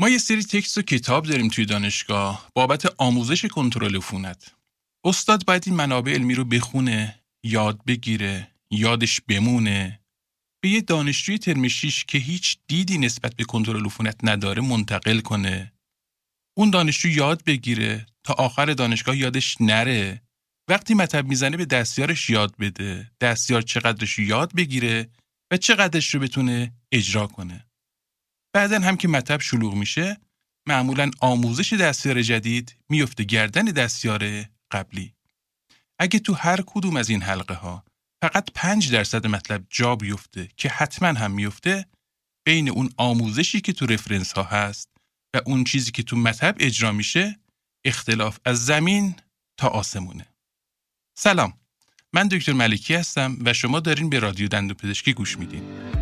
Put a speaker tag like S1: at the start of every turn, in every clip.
S1: ما یه سری تکست و کتاب داریم توی دانشگاه بابت آموزش کنترل عفونت. استاد باید این منابع علمی رو بخونه، یاد بگیره، یادش بمونه، به یه دانشجوی ترم که هیچ دیدی نسبت به کنترل عفونت نداره منتقل کنه. اون دانشجو یاد بگیره تا آخر دانشگاه یادش نره. وقتی مطب می‌زنه به دستیارش یاد بده. دستیار چقدرش یاد بگیره و چقدرش رو بتونه اجرا کنه. بعدا هم که مطب شلوغ میشه معمولا آموزش دستیار جدید میفته گردن دستیار قبلی. اگه تو هر کدوم از این حلقه ها فقط 5 درصد مطلب جا بیفته که حتما هم میفته بین اون آموزشی که تو رفرنس ها هست و اون چیزی که تو مطب اجرا میشه اختلاف از زمین تا آسمونه. سلام من دکتر ملکی هستم و شما دارین به رادیو دندو پزشکی گوش میدین.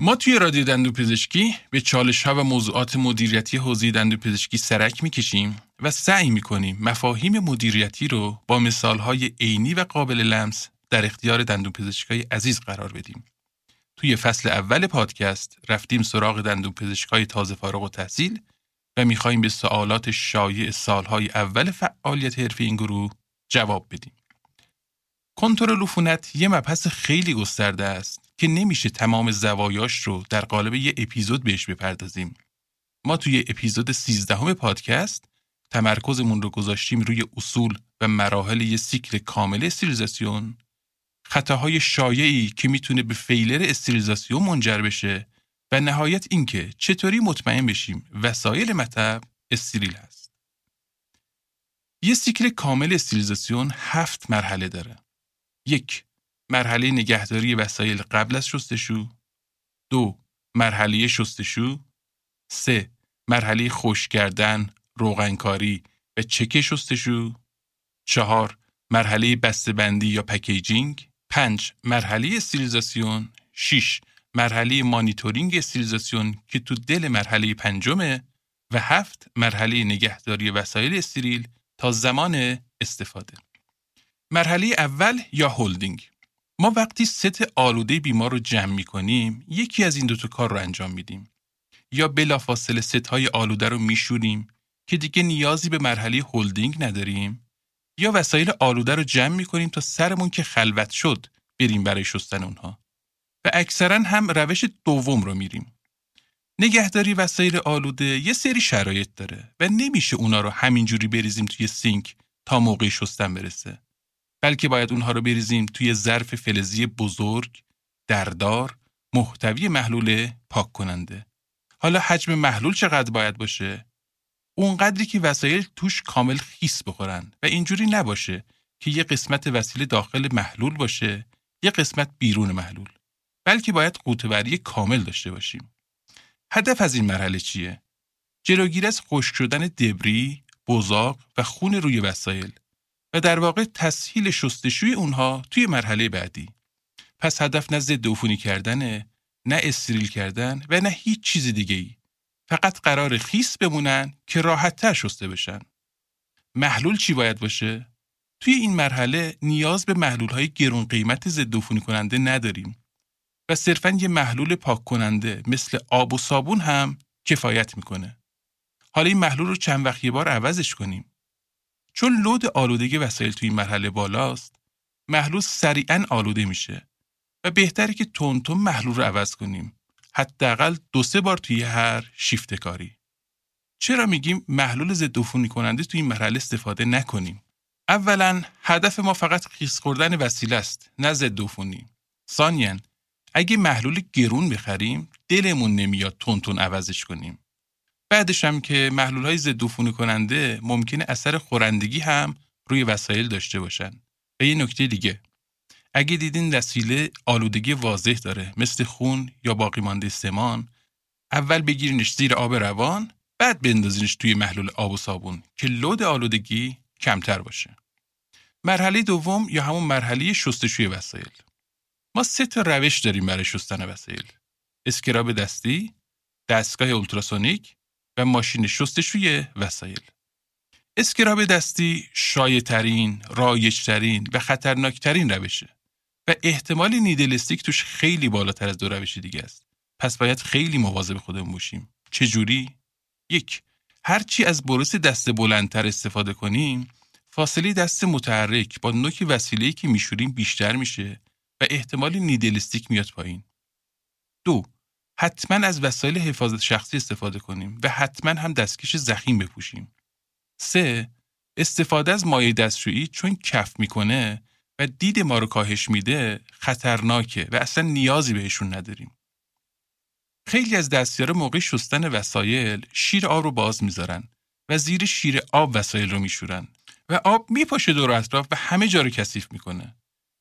S1: ما توی رادیو دندو پزشکی به چالش ها و موضوعات مدیریتی حوزه دندو پزشکی سرک می‌کشیم و سعی می‌کنیم مفاهیم مدیریتی رو با مثال های عینی و قابل لمس در اختیار دندون پزشکای عزیز قرار بدیم. توی فصل اول پادکست رفتیم سراغ دندون پزشکای تازه فارغ و تحصیل و می‌خواهیم به سوالات شایع سالهای اول فعالیت حرفه این گروه جواب بدیم. کنترل عفونت یه مبحث خیلی گسترده است که نمیشه تمام زوایاش رو در قالب یه اپیزود بهش بپردازیم. ما توی اپیزود 13 پادکست تمرکزمون رو گذاشتیم روی اصول و مراحل یه سیکل کامل استریلیزاسیون خطاهای شایعی که می‌تونه به فیلر استریلیزاسیون منجر بشه و نهایت اینکه چطوری مطمئن بشیم وسایل مطب استریل هست. یه سیکل کامل استریلیزاسیون هفت مرحله داره. یک مرحله نگهداری وسایل قبل از شستشو. دو مرحله شستشو. سه مرحله خوش کردن روغنکاری و چک شستشو. چهار مرحله بسته‌بندی یا packaging. پنج مرحله استریلیزاسیون 6 مرحله مانیتورینگ استریلیزاسیون که تو دل مرحله پنجمه. و هفت مرحله نگهداری وسایل استریل تا زمان استفاده. مرحله اول یا هولدینگ؟ ما وقتی ست آلوده بیمار رو جمع می کنیم یکی از این دوتا کار رو انجام میدیم. یا بلافاصله ست های آلوده رو میشوریم که دیگه نیازی به مرحله هولدینگ نداریم یا وسایل آلوده رو جمع می کنیم تا سرمون که خلوت شد بریم برای شستن اونها. و اکثرا هم روش دوم رو میریم. نگهداری وسایل آلوده یه سری شرایط داره و نمیشه اونا رو همینجوری بریزیم توی سینک تا موقع شستن برسه. بلکه باید اونها رو بریزیم توی ظرف فلزی بزرگ، دردار، محتوی محلول پاک کننده. حالا حجم محلول چقدر باید باشه؟ اونقدری که وسایل توش کامل خیس بخورن و اینجوری نباشه که یه قسمت وسیله داخل محلول باشه، یه قسمت بیرون محلول. بلکه باید قوطه‌وری کامل داشته باشیم. هدف از این مرحله چیه؟ جلوگیری از خشک شدن دبری، بزاق و خون روی وسایل در واقع تسهیل شستشوی اونها توی مرحله بعدی. پس هدف نه ضد عفونی کردنه، نه استریل کردن و نه هیچ چیز دیگه ای. فقط قرار خیس بمونن که راحتتر شسته بشن. محلول چی باید باشه؟ توی این مرحله نیاز به محلول های گرون قیمت ضد عفونی کننده نداریم و صرفا یه محلول پاک کننده مثل آب و صابون هم کفایت می‌کنه. حالا این محلول رو چند وقت یه بار عوضش کنیم. چون لود آلودگی وسایل توی این مرحله بالاست محلول سریعا آلوده میشه و بهتره که تون محلول رو عوض کنیم. حداقل دو سه بار توی هر شیفت کاری. چرا میگیم محلول ضد عفونی کننده توی این مرحله استفاده نکنیم؟ اولا هدف ما فقط خیس خوردن وسیله است نه ضد عفونی. ثانیا اگه محلول گرون بخریم دلمون نمیاد تون تون عوضش کنیم. بعدش هم که محلول های ضد عفونی کننده ممکنه اثر خورندگی هم روی وسایل داشته باشن. و یه نکته دیگه اگه دیدین وسیله آلودگی واضح داره مثل خون یا باقی مانده سمان اول بگیرینش زیر آب روان بعد بندازینش توی محلول آب و صابون که لود آلودگی کمتر باشه. مرحله دوم یا همون مرحله شستشوی وسایل. ما سه تا روش داریم برای شستن وسایل. اسکراب دستی، دستگاه اولتراسونیک و ماشین شستشوی وسایل. اسکراب دستی شایع رایجترین و خطرناکترین روشه و احتمال نیدلستیک توش خیلی بالاتر از دو روش دیگه است. پس باید خیلی مواظب خودمون باشیم. چجوری؟ یک هرچی از بروس دست بلندتر استفاده کنیم فاصله دست متحرک با نوک وسیله‌ای که میشوریم بیشتر میشه و احتمال نیدلستیک میاد پایین. دو حتما از وسایل حفاظت شخصی استفاده کنیم و حتما هم دستکش زخیم بپوشیم. سه استفاده از مایع دستشویی چون کف می‌کنه و دید ما رو کاهش میده خطرناکه و اصلا نیازی بهشون نداریم. خیلی از دستیارا موقع شستن وسایل شیر آب رو باز می‌ذارن و زیر شیر آب وسایل رو میشورن و آب میپاشه دور اطراف و همه جا رو کثیف می‌کنه.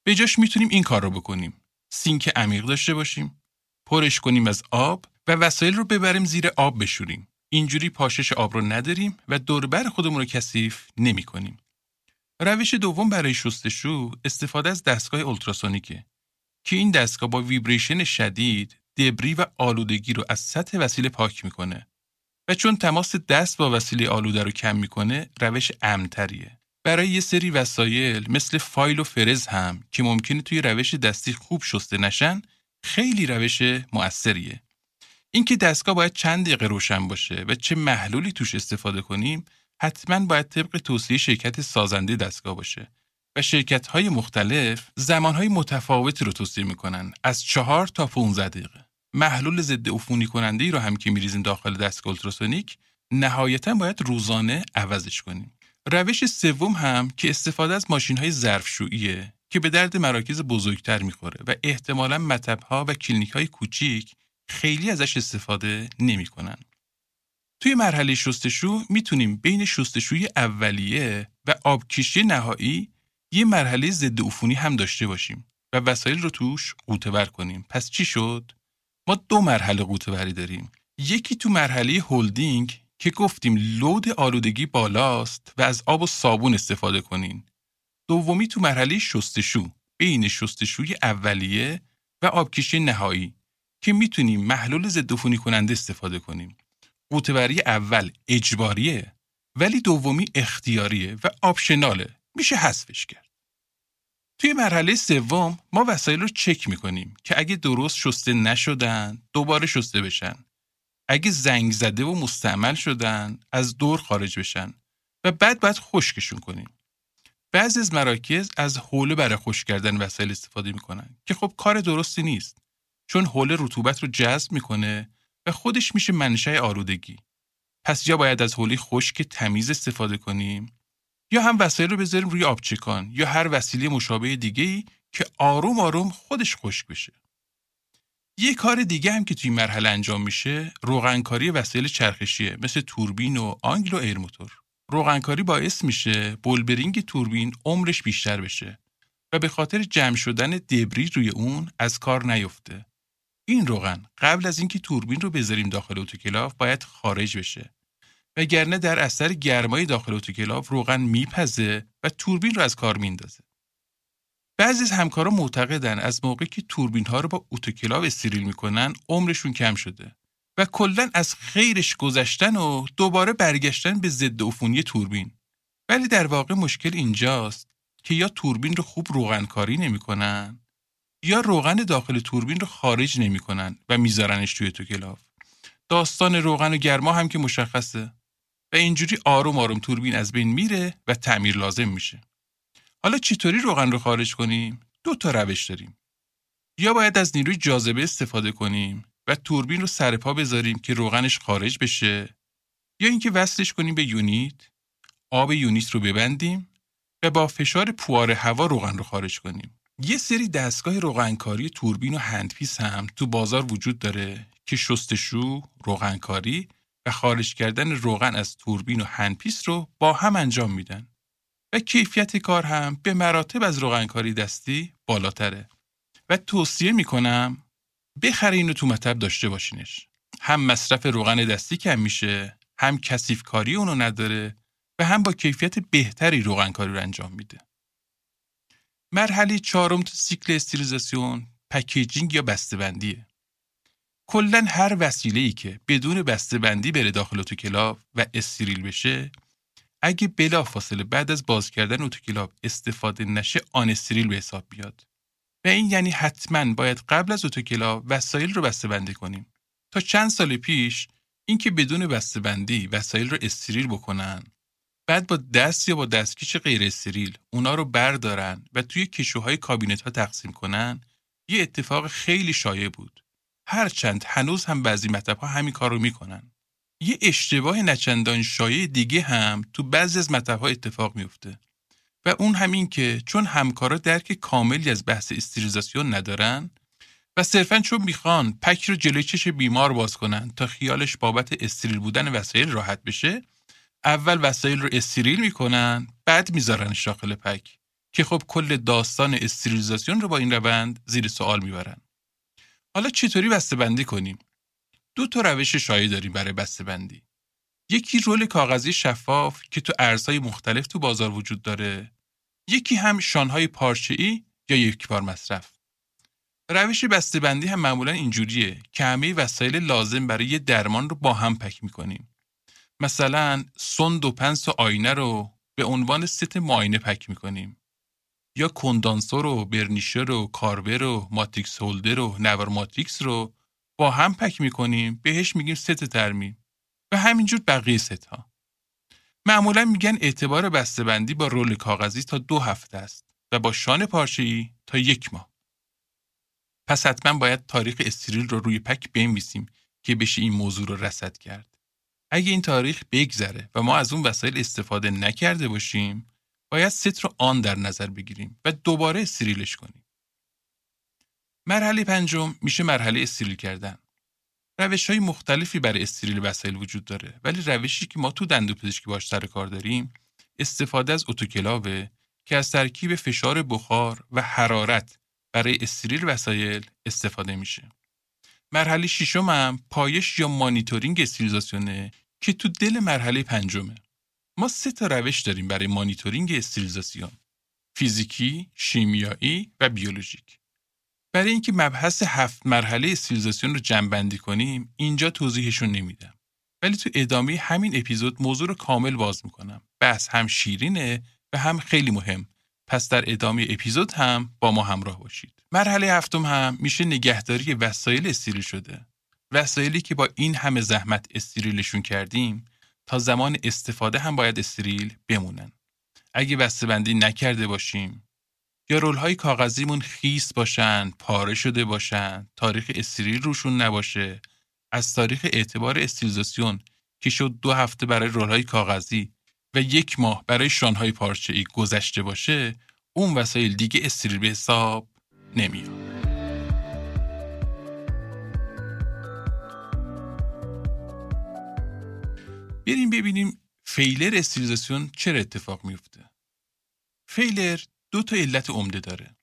S1: به جاش می‌تونیم این کار رو بکنیم. سینک عمیق داشته باشیم، پرش کنیم از آب و وسایل رو ببریم زیر آب بشوریم. اینجوری پاشش آب رو نداریم و دور و بر خودمون رو کثیف نمی کنیم. روش دوم برای شستشو استفاده از دستگاه اولتراسونیکه که این دستگاه با vibration شدید debris و آلودگی رو از سطح وسیله پاک می‌کنه و چون تماس دست با وسیله آلوده رو کم می‌کنه روش امن‌تریه. برای یه سری وسایل مثل فایل و فرز هم که ممکنه توی روش دستی خوب شسته نشن خیلی روش مؤثریه. اینکه دستگاه باید چند دقیقه روشن باشه و چه محلولی توش استفاده کنیم حتما باید طبق توصیه شرکت سازنده دستگاه باشه و شرکت های مختلف زمان های متفاوتی رو توصیه می‌کنن از چهار تا 15 دقیقه محلول ضد عفونی کننده ای رو هم که میریزیم داخل دستگاه التراسونیک نهایتا باید روزانه عوضش کنیم روش سوم هم که استفاده از ماشین های ظرفشوییه که به درد مراکز بزرگتر می‌خوره و احتمالا مطب ها و کلینیک های کوچیک خیلی ازش استفاده نمی‌کنن. توی مرحله شستشو می‌تونیم بین شستشوی اولیه و آبکشی نهایی یه مرحله ضد عفونی هم داشته باشیم و وسایل رو توش قوطه کنیم. پس چی شد؟ ما دو مرحله قوطه داریم. یکی تو مرحله هولدینگ که گفتیم لود آلودگی بالاست و از آب و صابون استفاده کنین. دومی تو مرحله شستشو بین شستشوی اولیه و آبکشی نهایی که می‌تونیم محلول ضد کننده استفاده کنیم. قوطه‌وری اول اجباریه ولی دومی اختیاریه و آپشناله میشه حذفش کرد. توی مرحله سوم ما وسایل رو چک می‌کنیم که اگه درست شسته نشدن دوباره شسته بشن. اگه زنگ زده و مستعمل شدن از دور خارج بشن و بعد باید خشکشون کنیم. بعضی از مراکز از حوله برای خشک کردن وسایل استفاده می‌کنن که خب کار درستی نیست چون حوله رطوبت رو جذب می‌کنه و خودش میشه منشأ آلودگی. پس یا باید از حوله خشک تمیز استفاده کنیم یا هم وسایل رو بذاریم روی آبچکان یا هر وسیله مشابه دیگه ای که آروم آروم خودش خشک بشه. یه کار دیگه هم که توی مرحله انجام میشه روغنکاری وسایل چرخشیه مثل توربین و angle و air motor. روغنکاری باعث میشه بولبرینگ توربین عمرش بیشتر بشه و به خاطر جمع شدن debris روی اون از کار نیفته. این روغن قبل از اینکه توربین رو بذاریم داخل اتوکلاف باید خارج بشه. وگرنه در اثر گرمای داخل اتوکلاف روغن میپزه و توربین رو از کار میندازه. بعضی از همکارا معتقدن از موقعی که توربین ها رو با اتوکلاو استریل می‌کنن عمرشون کم شده. و کلا از خیرش گذشتن و دوباره برگشتن به ضد عفونی توربین ولی در واقع مشکل اینجاست که یا توربین رو خوب روغنکاری نمی‌کنن یا روغن داخل توربین رو خارج نمی‌کنن و میذارنش توی تو داستان روغن و گرما هم که مشخصه و اینجوری آروم آروم توربین از بین میره و تعمیر لازم میشه. حالا چطوری روغن رو خارج کنیم؟ دو تا روش داریم. یا باید از نیروی جاذبه استفاده کنیم و توربین رو سر پا بذاریم که روغنش خارج بشه؟ یا اینکه وصلش کنیم به یونیت؟ آب یونیت رو ببندیم و با فشار پوار هوا روغن رو خارج کنیم. یه سری دستگاه روغنکاری توربین و handpiece هم تو بازار وجود داره که شستشو، روغنکاری و خارج کردن روغن از توربین و handpiece رو با هم انجام میدن. و کیفیت کار هم به مراتب از روغنکاری دستی بالاتره. و توصیه می‌کنم بخرین و تو مطب داشته باشینش. هم مصرف روغن دستی کم میشه هم کثیف کاری اونو نداره و هم با کیفیت بهتری روغنکاری رو انجام میده. مرحله چهارم تو سیکل استریلیزاسیون packaging یا بسته‌بندیه. کلا هر وسیله ای که بدون بسته‌بندی بره داخل اتوکلاو و استریل بشه اگه بلا فاصله بعد از باز کردن اتوکلاو استفاده نشه unsterile به حساب بیاد و این یعنی حتما باید قبل از اتوکلاو وسایل رو بسته بندی کنیم. تا چند سال پیش اینکه بدون بسته بندی وسایل رو استریل بکنن بعد با دست یا با دستکش غیر استریل اونا رو بردارن و توی کشوهای کابینت ها تقسیم کنن یه اتفاق خیلی شایع بود. هرچند هنوز هم بعضی مطب ها همین کار رو می‌کنن. یه اشتباه نچندان شایع دیگه هم تو بعضی از مطب ها اتفاق میفته و اون همین که چون همکارا درک کاملی از بحث استریلیزاسیون ندارن و صرفا چون می‌خوان پک رو جلوی چش بیمار باز کنن تا خیالش بابت استریل بودن وسایل راحت بشه اول وسایل رو استریل می‌کنن بعد میذارنش داخل پک که خب کل داستان استریلیزاسیون رو با این روند زیر سوال می‌برن. حالا چطوری بسته بندی کنیم؟ دو تا روش شایع داریم برای بسته بندی یکی رول کاغذی شفاف که تو ارزهای مختلف تو بازار وجود داره یکی هم شانهای پارچه‌ای یا یک بار مصرف. روش بندی هم معمولا اینجوریه که همه وسایل لازم برای یه درمان رو با هم پک می‌کنیم. مثلا سند و پنس و آینه رو به عنوان ست معاینه پک می‌کنیم. یا کندانسور و برنیشر و کاربر و ماتریکس هولدر و نور ماتریکس رو با هم پک می‌کنیم. بهش میگیم ست ترمیم. و همینجور بقیه ست ها معمولا میگن اعتبار بسته‌بندی با رول کاغذی تا دو هفته است و با شان پارچه‌ای تا یک ماه. پس حتما باید تاریخ استریل رو روی پک بنویسیم که بشه این موضوع رو رصد کرد. اگه این تاریخ بگذره و ما از اون وسایل استفاده نکرده باشیم باید ست رو آن در نظر بگیریم و دوباره استریلش کنیم. مرحله پنجم میشه مرحله استریل کردن. روش های مختلفی برای استریل وسایل وجود داره ولی روشی که ما تو دندوپزشکی باش سر کار داریم استفاده از اتوکلاوه که از ترکیب فشار بخار و حرارت برای استریل وسایل استفاده میشه. مرحله ششم هم پایش یا مانیتورینگ استریلیزاسیونه که تو دل مرحله پنجمه. ما سه تا روش داریم برای مانیتورینگ استریلیزاسیون. فیزیکی، شیمیایی و بیولوژیک. برای اینکه مبحث هفت مرحله استریلیزاسیون رو جمع کنیم اینجا توضیحشون نمیدم. ولی تو ادامه همین اپیزود موضوع رو کامل باز می‌کنم. بحث هم شیرینه و هم خیلی مهم پس در ادامه اپیزود هم با ما همراه باشید. مرحله هفتم هم میشه نگهداری وسایل استریل شده. وسایلی که با این همه زحمت استریلشون کردیم تا زمان استفاده هم باید استریل بمونن. اگه بسته‌بندی نکرده باشیم یا رولهای کاغذیمون خیس باشن، پاره شده باشن، تاریخ استریل روشون نباشه، از تاریخ اعتبار استریلیزاسیون که شد دو هفته برای رولهای کاغذی و یک ماه برای شانهای پارچه ای گذشته باشه اون وسایل دیگه استریل به حساب نمیاد. بریم ببینیم فیلر استریلیزاسیون چرا اتفاق میفته. فیلر دو تا علت عمده داره.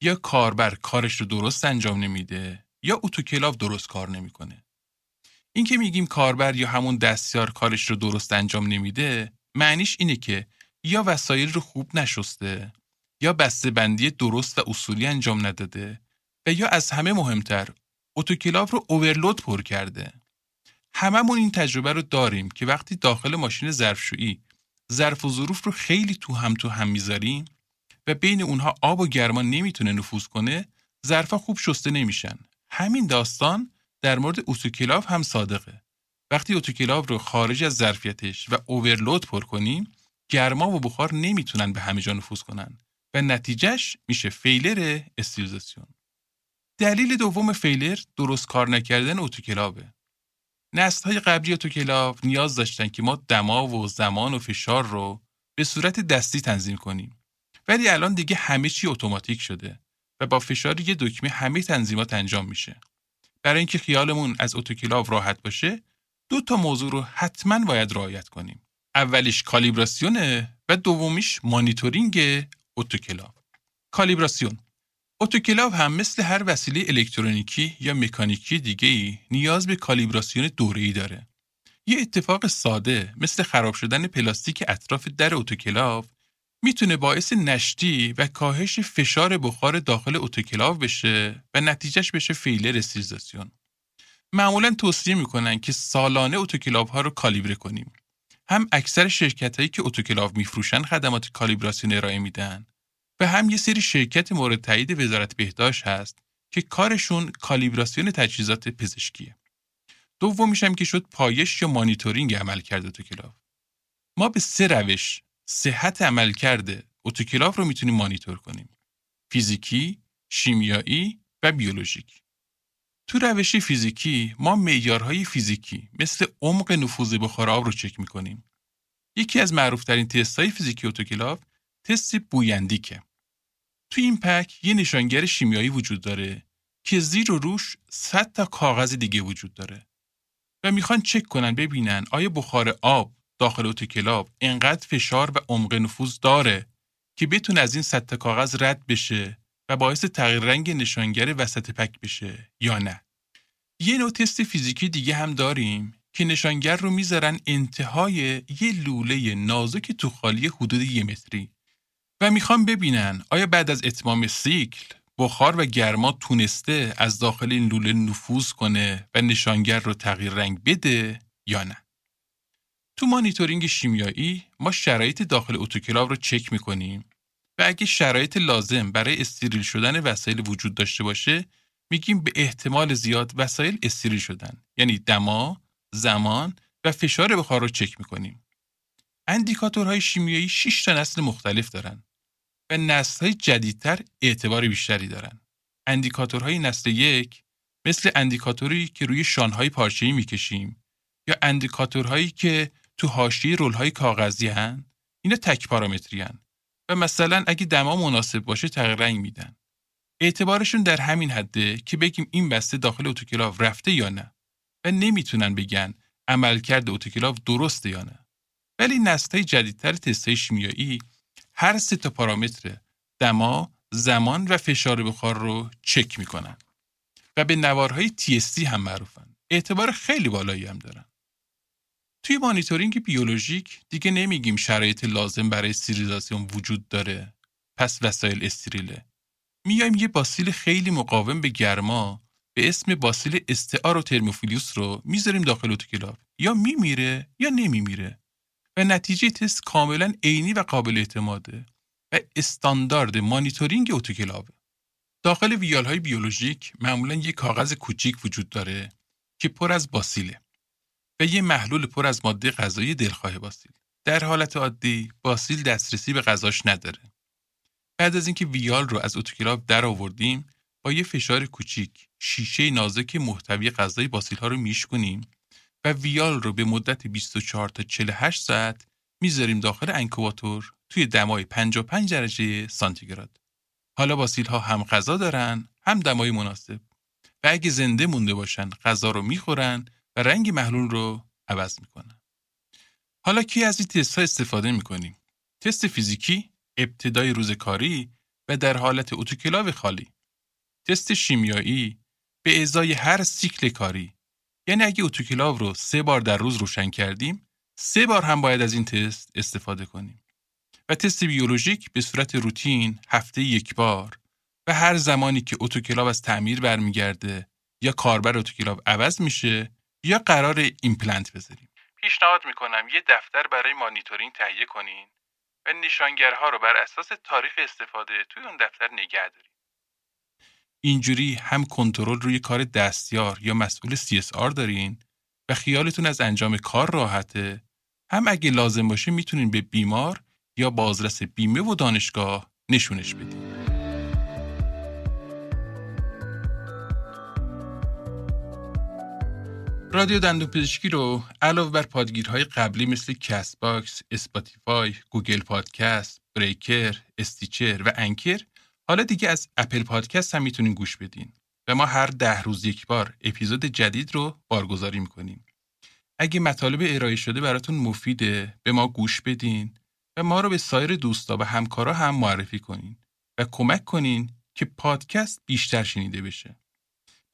S1: یا کاربر کارش رو درست انجام نمیده یا اتوکلاو درست کار نمی‌کنه. این که میگیم کاربر یا همون دستیار کارش رو درست انجام نمیده معنیش اینه که یا وسایل رو خوب نشسته یا بسته بندی درست و اصولی انجام نداده و یا از همه مهمتر اتوکلاو رو اوورلود پر کرده. هممون این تجربه رو داریم که وقتی داخل ماشین ظرفشویی ظرف و ظروف رو خیلی تو هم تو هم می‌ذاریم و بین اونها آب و گرما نمی‌تونه نفوذ کنه ظرفا خوب شسته نمیشن. همین داستان در مورد اتوکلاو هم صادقه. وقتی اتوکلاو رو خارج از ظرفیتش و اوورلود پر کنیم گرما و بخار نمی‌تونن به همه جا نفوذ کنن و نتیجهش میشه فیلر استریلیزاسیون دلیل دوم فیلر درست کار نکردن اتوکلاوه نسل های قبلی اتوکلاو نیاز داشتن که ما دما و زمان و فشار رو به صورت دستی تنظیم کنیم. ولی الان دیگه همه چی اتوماتیک شده و با فشار یه دکمه همه تنظیمات انجام میشه برای اینکه خیالمون از اتوکلاو راحت باشه دو تا موضوع رو حتما باید رعایت کنیم. اولیش کالیبراسیونه و دومیش مانیتورینگ اتوکلاو. کالیبراسیون اتوکلاو هم مثل هر وسیله الکترونیکی یا مکانیکی دیگه ای نیاز به کالیبراسیون دوره‌ای داره. یه اتفاق ساده مثل خراب شدن پلاستیک اطراف در اتوکلاو می‌تونه باعث نشتی و کاهش فشار بخار داخل اتوکلاو بشه و نتیجهش بشه failure استریلیزاسیون. معمولا توصیه می‌کنن که سالانه اتوکلاو ها رو کالیبره کنیم. هم اکثر شرکت هایی که اتوکلاو میفروشن خدمات کالیبراسیون ارائه میدن و هم یه سری شرکت مورد تایید وزارت بهداشت هست که کارشون کالیبراسیون تجهیزات پزشکیه. دومیش هم که شد پایش یا مانیتورینگ عملکرد اتوکلاو. ما به سه روش صحت عملکرد اتوکلاو رو می‌تونیم مانیتور کنیم. فیزیکی، شیمیایی و بیولوژیک. تو روش فیزیکی ما معیارهای فیزیکی مثل عمق نفوذ بخار آب رو چک می‌کنیم. یکی از معروفترین های فیزیکی اتوکلاو تست بویندیکه. تو این پک یه نشانگر شیمیایی وجود داره که زیر و روش 100 تا کاغذ دیگه وجود داره و می‌خوان چک کنن ببینن آیا بخار آب داخل اتوکلاو انقدر فشار و عمق نفوذ داره که بتونه از این 100 تا کاغذ رد بشه و باعث تغییر رنگ نشانگر وسط پک بشه یا نه. یه نوع تست فیزیکی دیگه هم داریم که نشانگر رو می‌ذارن انتهای یه لوله نازک تو خالی حدود یه متری و می‌خوام ببینن آیا بعد از اتمام سیکل بخار و گرما تونسته از داخل این لوله نفوذ کنه و نشانگر رو تغییر رنگ بده یا نه. تو مانیتورینگ شیمیایی ما شرایط داخل اتوکلاو رو چک می‌کنیم و اگه شرایط لازم برای استریل شدن وسایل وجود داشته باشه میگیم به احتمال زیاد وسایل استریل شدن یعنی دما، زمان و فشار بخار رو چک می‌کنیم. اندیکاتورهای شیمیایی 6 تا نسل مختلف دارن و نسل های جدیدتر اعتبار بیشتری دارن. اندیکاتورهای نسل یک مثل اندیکاتوری که روی شانهای پارچه‌ای می‌کشیم یا اندیکاتورهایی که تو حاشیه رولهای کاغذی هن اینا تک پارامتری هن و مثلا اگه دما مناسب باشه تغییر رنگ میدن. اعتبارشون در همین حده که بگیم این بسته داخل اتوکلاو رفته یا نه و نمی‌تونن بگن عملکرد اتوکلاو درسته یا نه. ولی نسل‌های جدیدتر تست‌های شیمیایی هر سه تا پارامتر دما، زمان و فشار بخار رو چک می‌کنن و به نوارهای TSC هم معروفن. اعتبار خیلی بالایی هم دارن. توی مانیتورینگ بیولوژیک دیگه نمیگیم شرایط لازم برای استریلیزاسیون وجود داره. پس وسایل استریله. میایم یه باسیل خیلی مقاوم به گرما به اسم باسیل استعار و ترموفیلیوس رو می‌ذاریم داخل اتوکلاو. یا میمیره یا نمیمیره. و نتیجه تست کاملا عینی و قابل اعتماده و استاندارد مانیتورینگ اتوکلاوه داخل ویال های بیولوژیک معمولا یک کاغذ کوچیک وجود داره که پر از باسیله و یه محلول پر از ماده غذایی دلخواه باسیل. در حالت عادی باسیل دسترسی به غذاش نداره. بعد از اینکه ویال رو از اتوکلاو در آوردیم با یه فشار کوچیک شیشه نازک محتوی غذای باسیل ها رو میشکنیم و ویال رو به مدت 24 تا 48 ساعت می‌ذاریم داخل انکوباتور توی دمای 55 درجه سانتیگراد. حالا باسیل ها هم غذا دارن هم دمای مناسب و اگه زنده مونده باشن غذا رو می‌خورن و رنگ محلول رو عوض می‌کنن. حالا کی از این تست ها استفاده می‌کنیم؟ تست فیزیکی ابتدای روز کاری و در حالت اتوکلاو خالی. تست شیمیایی به ازای هر سیکل کاری یعنی اگه اتوکلاو رو سه بار در روز روشن کردیم سه بار هم باید از این تست استفاده کنیم و تست بیولوژیک به صورت روتین هفته یک بار و هر زمانی که اتوکلاو از تعمیر برمیگرده یا کاربر اتوکلاو عوض میشه یا قرار ایمپلنت بذاریم پیشنهاد می‌کنم یه دفتر برای مانیتورینگ تهیه کنین و نشانگرها رو بر اساس تاریخ استفاده توی اون دفتر نگه داریم اینجوری هم کنترل روی کار دستیار یا مسئول CSR دارین و خیالتون از انجام کار راحته هم اگه لازم باشه می‌تونین به بیمار یا بازرس بیمه و دانشگاه نشونش بدین. رادیو دندون پزشکی رو علاوه بر پادگیرهای قبلی مثل کست باکس، اسپاتیفای، گوگل پادکست، بریکر، استیچر و انکر حالا دیگه از اپل پادکست هم می‌تونین گوش بدین و ما هر ده روز یک بار اپیزود جدید رو بارگذاری می‌کنیم. اگه مطالب ارائه شده براتون مفیده به ما گوش بدین و ما رو به سایر دوستا و همکارا هم معرفی کنین و کمک کنین که پادکست بیشتر شنیده بشه.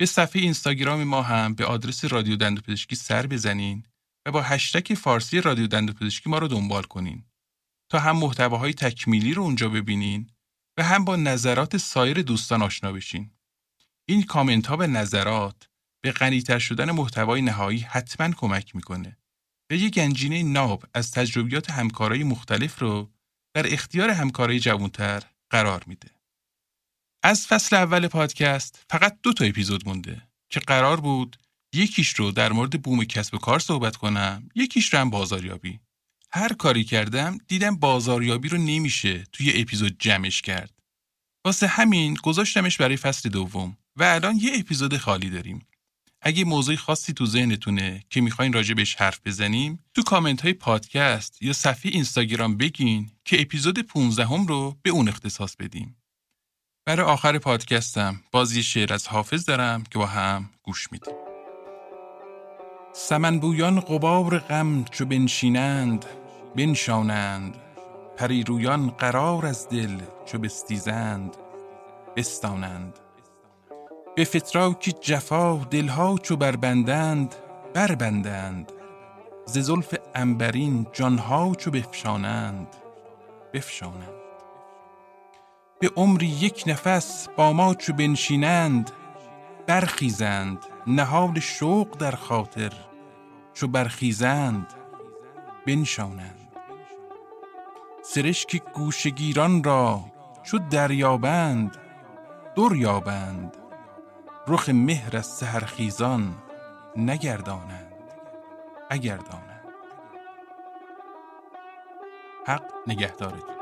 S1: به صفحه اینستاگرام ما هم به آدرس رادیو دندوپزشکی سر بزنین و با هشتک فارسی رادیو دندوپزشکی ما رو دنبال کنین تا هم محتواهای تکمیلی رو اونجا ببینین و هم با نظرات سایر دوستان آشنا بشین. این کامنت ها و نظرات به غنیتر شدن محتوای نهایی حتما کمک می‌کنه و یک گنجینه ناب از تجربیات همکارای مختلف رو در اختیار همکارای جوانتر قرار میده. از فصل اول پادکست فقط دو تا اپیزود مونده که قرار بود یکیش رو در مورد بوم کسب و کار صحبت کنم یکیش رو هم بازاریابی. هر کاری کردم دیدم بازاریابی رو نمیشه توی اپیزود جمعش کرد. واسه همین گذاشتمش برای فصل دوم و الان یه اپیزود خالی داریم. اگه موضوع خاصی تو ذهنتونه که می‌خواین راجع بهش حرف بزنیم تو کامنت های پادکست یا صفحه اینستاگرام بگین که اپیزود 15 هم رو به اون اختصاص بدیم. برای آخر پادکستم باز شعر از حافظ دارم که با هم گوش میدیم. سمن بویان قبار غم چو بنشینند بنشانند. پریرویان قرار از دل چو بستیزند بستانند. به فتراک جفا دلها چو بربندند بربندند. ز زلف انبرین جانها چو بفشانند بفشانند. به عمری یک نفس با ما چو بنشینند برخیزند نهاد شوق در خاطر چو برخیزند بنشانند. سرشک گوشگیران را چو دریابند دریابند. رخ مهر از سهرخیزان نگردانند اگر دانند حق نگهدارتون